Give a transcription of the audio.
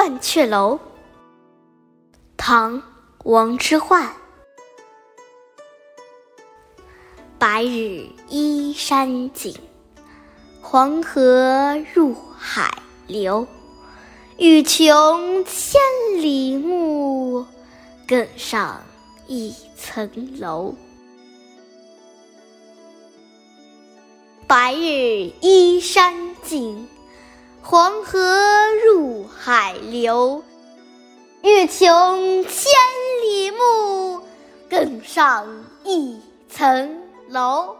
鹳雀楼》唐·王之涣。白日依山尽，黄河入海流。欲穷千里目，更上一层楼。白日依山尽，黄河入海流。欲穷千里目，更上一层楼。